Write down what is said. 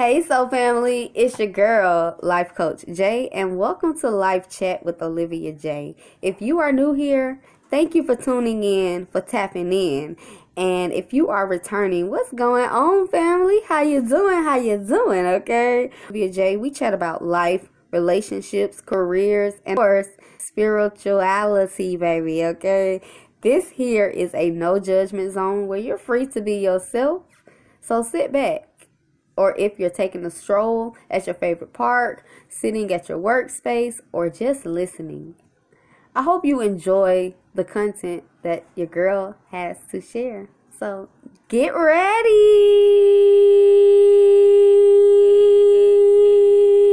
Hey, Soul Family, it's your girl, Life Coach Jay, and welcome to Life Chat with Olivia J. If you are new here, thank you for tuning in, for tapping in. And if you are returning, what's going on, family? How you doing? How you doing? Okay, Olivia J. We chat about life, relationships, careers, and of course, spirituality, baby. Okay, this here is a no judgment zone where you're free to be yourself. So sit back or if you're taking a stroll at your favorite park, sitting at your workspace, or just listening. I hope you enjoy the content that your girl has to share. So get ready!